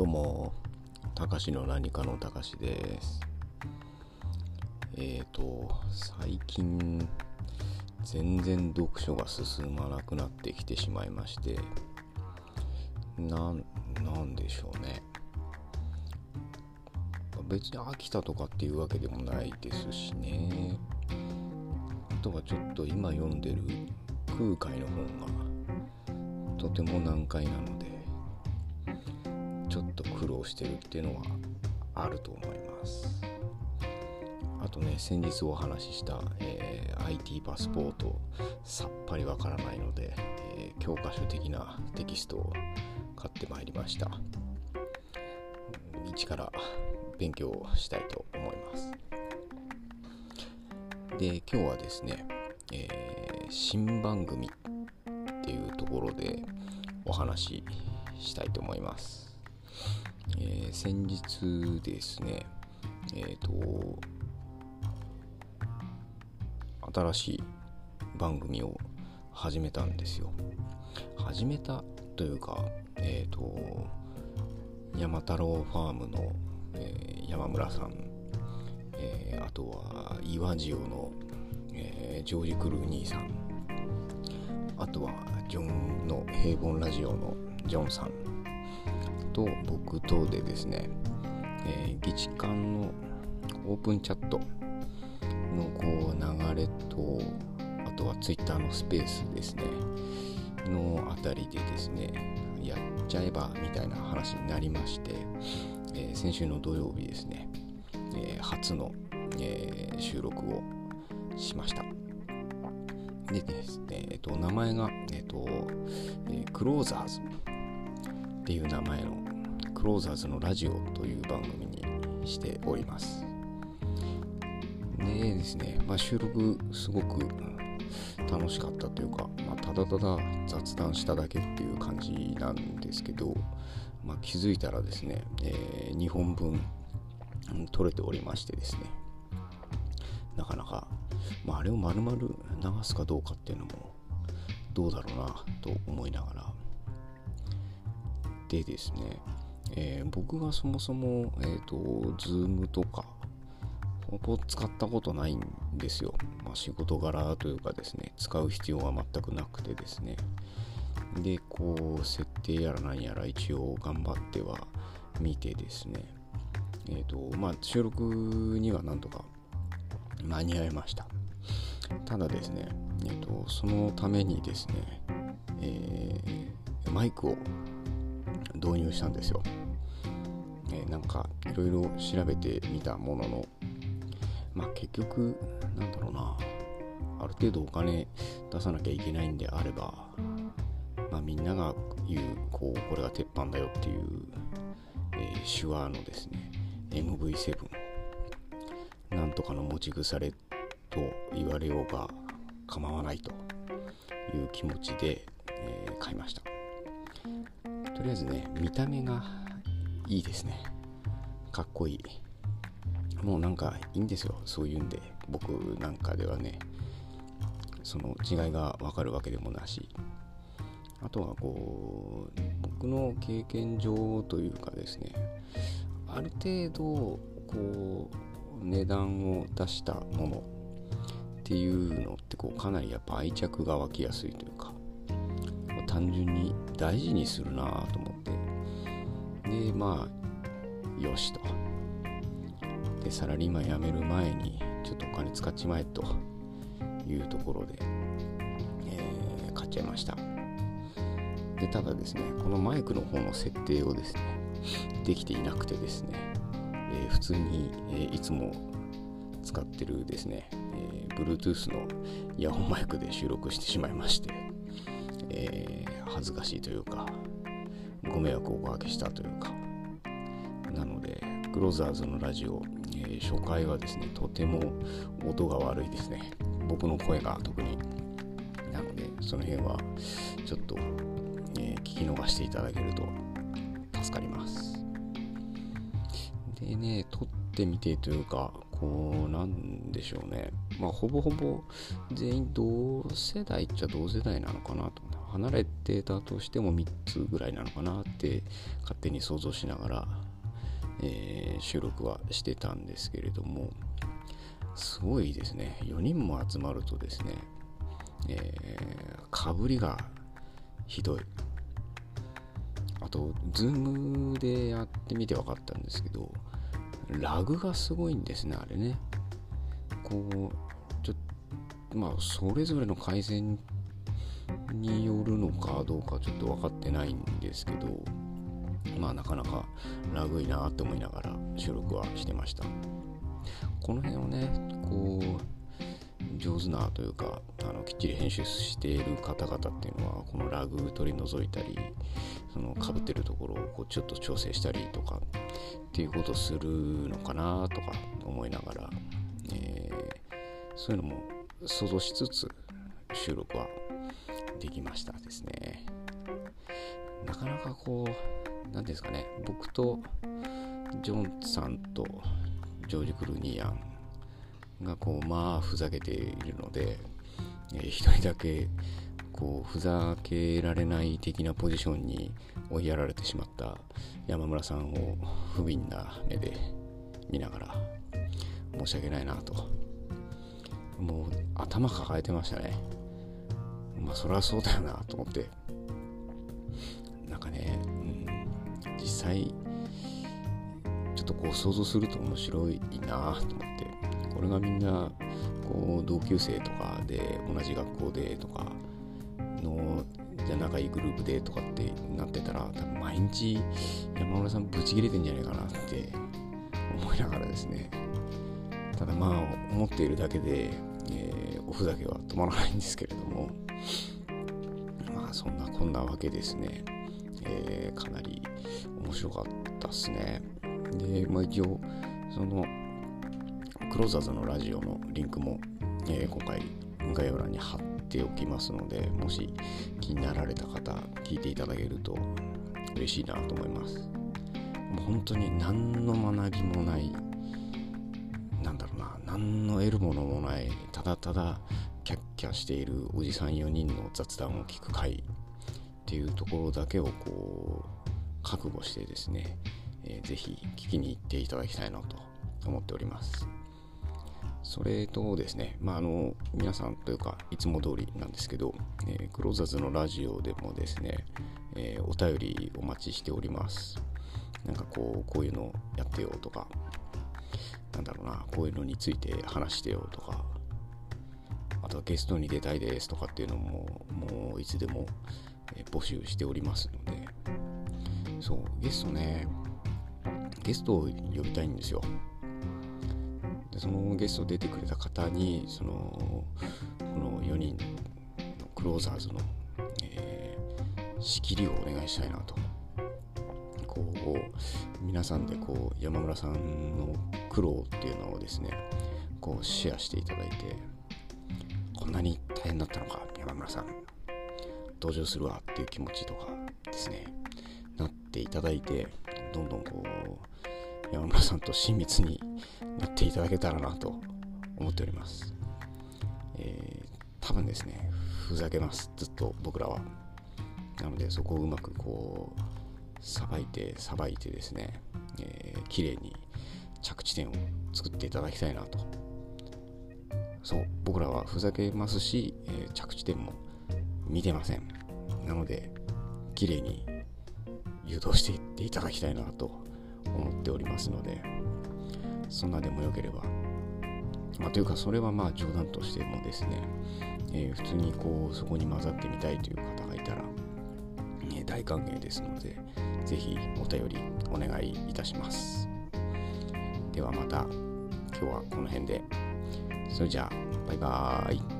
どうも、たかしの何かのたかしです。えーと、最近、全然読書が進まなくなってきてしまいまして、なん、なんでしょうね。別に飽きたとかっていうわけでもないですしね。あとはちょっと今読んでる空海の本がとても難解なので、と苦労してるっていうのはあると思います。あとね先日お話しした、えー IT パスポートさっぱりわからないので、えー教科書的なテキストを買ってまいりました。一から勉強したいと思います。で今日はですね、えー新番組っていうところでお話ししたいと思います。えー先日ですね、えっ、と、新しい番組を始めたんですよ。始めたというか、えっ、と、山太郎ファームの、え山村さん、えあとは岩塩の、えージョージ・クルーニーさん、あとはジョンの平凡ラジオのジョンさん、と僕とでですね、えー、議事館のオープンチャットのこう流れとあとはツイッターのスペースですねのあたりでですねやっちゃえばみたいな話になりまして、えー先週の土曜日ですね、えー初の、えー収録をしました。でですね、えっと、名前が、えっとえクローザーズ。っていう名前のクローザーズのラジオという番組にしております。でですね、まあ、収録すごく楽しかったというか、まあ、ただただ雑談しただけっていう感じなんですけど、まあ、気づいたらですね、え2本分うん撮れておりましてですねなかなか、まあ、あれを丸々流すかどうかっていうのもどうだろうなと思いながらでですね、えー僕はそもそも、えー、と Zoom とかほぼ使ったことないんですよ、まあ、仕事柄というかですね使う必要は全くなくてですね。でこう設定やら何やら一応頑張っては見てですね。えっ、とまあ収録にはなんとか間に合いました。ただですねえっ、とそのためにですね、えーマイクを導入したんですよ。えなんかいろいろ調べてみたものの、まあ結局、なんだろうな、ある程度お金出さなきゃいけないんであれば、まあみんなが言う、こう、これが鉄板だよっていう、えー手話のですね、MV7、なんとかの持ち腐れと言われようが構わないという気持ちで、えー買いました。とりあえずね、見た目がいいですね。かっこいい。もうなんかいいんですよ、そういうんで。僕なんかではね、その違いがわかるわけでもなし。あとはこう、僕の経験上というかですね、ある程度、こう、値段を出したものっていうのってこうかなりやっぱ愛着が湧きやすいというか、単純に大事にするなと思って。でまあよしと。でサラリーマン辞める前にちょっとお金使っちまえと。いうところで、えー買っちゃいました。でただですねこのマイクの方の設定をですねできていなくてですね、えー普通に、えーいつも使ってるですね、えー Bluetooth のイヤホンマイクで収録してしまいまして。えー恥ずかしいというかご迷惑をおかけしたというか。なのでクローザーズのラジオ、えー初回はですねとても音が悪いですね。僕の声が特に。なのでその辺はちょっと、えー聞き逃していただけると助かります。でね撮ってみてというかこうなんでしょうね。まあほぼほぼ全員同世代っちゃ同世代なのかなと。離れてたとしても3つぐらいなのかなって勝手に想像しながら、えー、収録はしてたんですけれどもすごいですね4人も集まるとですね、えー、かぶりがひどいあと、ズームでやってみて分かったんですけど、ラグがすごいんですね、あれね。こう、ちょっと、まあ、それぞれの改善によるのかどうかちょっと分かってないんですけど、まあ、なかなかラグいなって思いながら収録はしてました。この辺をね、こう、上手なというかあのきっちり編集している方々っていうのはこのラグ取り除いたりその被ってるところをこうちょっと調整したりとかっていうことするのかなとか思いながら、えー、そういうのも想像しつつ収録はできましたですね。なかなかこう何ですかね。僕とジョンさんとジョージ・クルニーヤンがこうまあふざけているので、えー、一人だけこうふざけられない的なポジションに追いやられてしまった山村さんを不憫な目で見ながら申し訳ないなと。もう頭抱えてましたね。まあそりゃそうだよなと思って。なんかね、うん、実際ちょっとこう想像すると面白いなと思って。これがみんなこう同級生とかで同じ学校でとかのじゃ仲いいグループでとかってなってたら多分毎日山村さんブチ切れてんじゃないかなって思いながらですね。ただまあ思っているだけで、えー、おふざけは止まらないんですけれども。まあそんなこんなわけですね、えー、かなり面白かったっすね。でまあ一応そのクローザーズのラジオのリンクも、えー、今回概要欄に貼っておきますのでもし気になられた方聞いていただけると嬉しいなと思います。もう本当に何の学びもないなんだろうな何の得るものもないただただキャッキャしているおじさん4人の雑談を聞く回っていうところだけをこう覚悟してですね、えー、ぜひ聞きに行っていただきたいなと思っております。それとですね、まあ、あの皆さんというかいつも通りなんですけど、えー、クローザーズのラジオでもですね、えー、お便りお待ちしております。なんかこう、こういうのやってよとか、なんだろうな、こういうのについて話してよとか、あとはゲストに出たいですとかっていうのも、もういつでも、募集しておりますので、そう、ゲストね、ゲストを呼びたいんですよ。でそのゲスト出てくれた方にそのこの4人のクローザーズの、えー、仕切りをお願いしたいなと。こう皆さんでこう山村さんの苦労っていうのをですねこうシェアしていただいて。こんなに大変だったのか山村さん登場するわっていう気持ちとかですねなっていただいてどんどんこう山村さんと親密になっていただけたらなと思っております。えー、多分ですね、ふざけます、ずっと僕らは。なのでそこをうまくこう、さばいて、さばいてですね、えー、綺麗に着地点を作っていただきたいなと。そう、僕らはふざけますし、えー、着地点も見てません。なので、綺麗に誘導していっていただきたいなと思っておりますのでそんなでもよければまあ、というかそれはまあ冗談としてもですね、えー、普通にこうそこに混ざってみたいという方がいたら、えー、大歓迎ですので是非お便りお願いいたしますではまた今日はこの辺でそれじゃあバイバーイ。